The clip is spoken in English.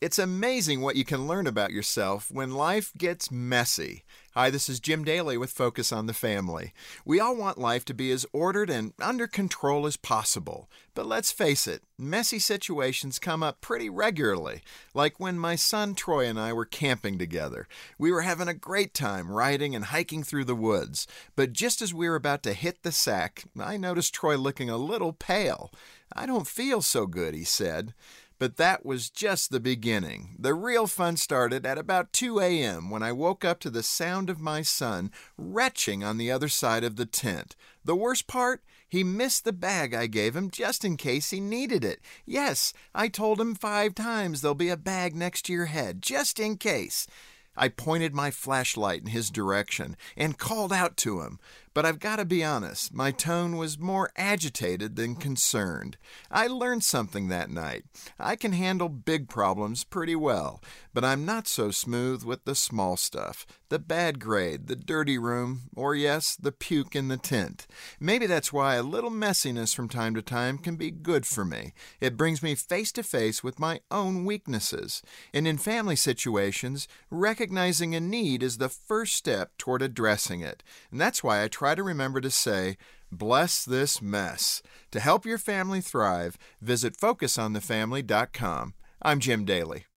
It's amazing what you can learn about yourself when life gets messy. Hi, this is Jim Daly with Focus on the Family. We all want life to be as ordered and under control as possible. But let's face it, messy situations come up pretty regularly. Like when my son Troy and I were camping together. We were having a great time riding and hiking through the woods. But just as we were about to hit the sack, I noticed Troy looking a little pale. I don't feel so good, he said. But that was just the beginning. The real fun started at about 2 a.m. when I woke up to the sound of my son retching on the other side of the tent. The worst part? He missed the bag I gave him just in case he needed it. Yes, I told him five times there'll be a bag next to your head, just in case. I pointed my flashlight in his direction and called out to him, but I've got to be honest, my tone was more agitated than concerned. I learned something that night. I can handle big problems pretty well, but I'm not so smooth with the small stuff the bad grade, the dirty room, or yes, the puke in the tent. Maybe that's why a little messiness from time to time can be good for me. It brings me face to face with my own weaknesses. And in family situations, recognizing a need is the first step toward addressing it. And that's why I try to remember to say, Bless this mess. To help your family thrive, visit FocusOnTheFamily.com. I'm Jim Daly.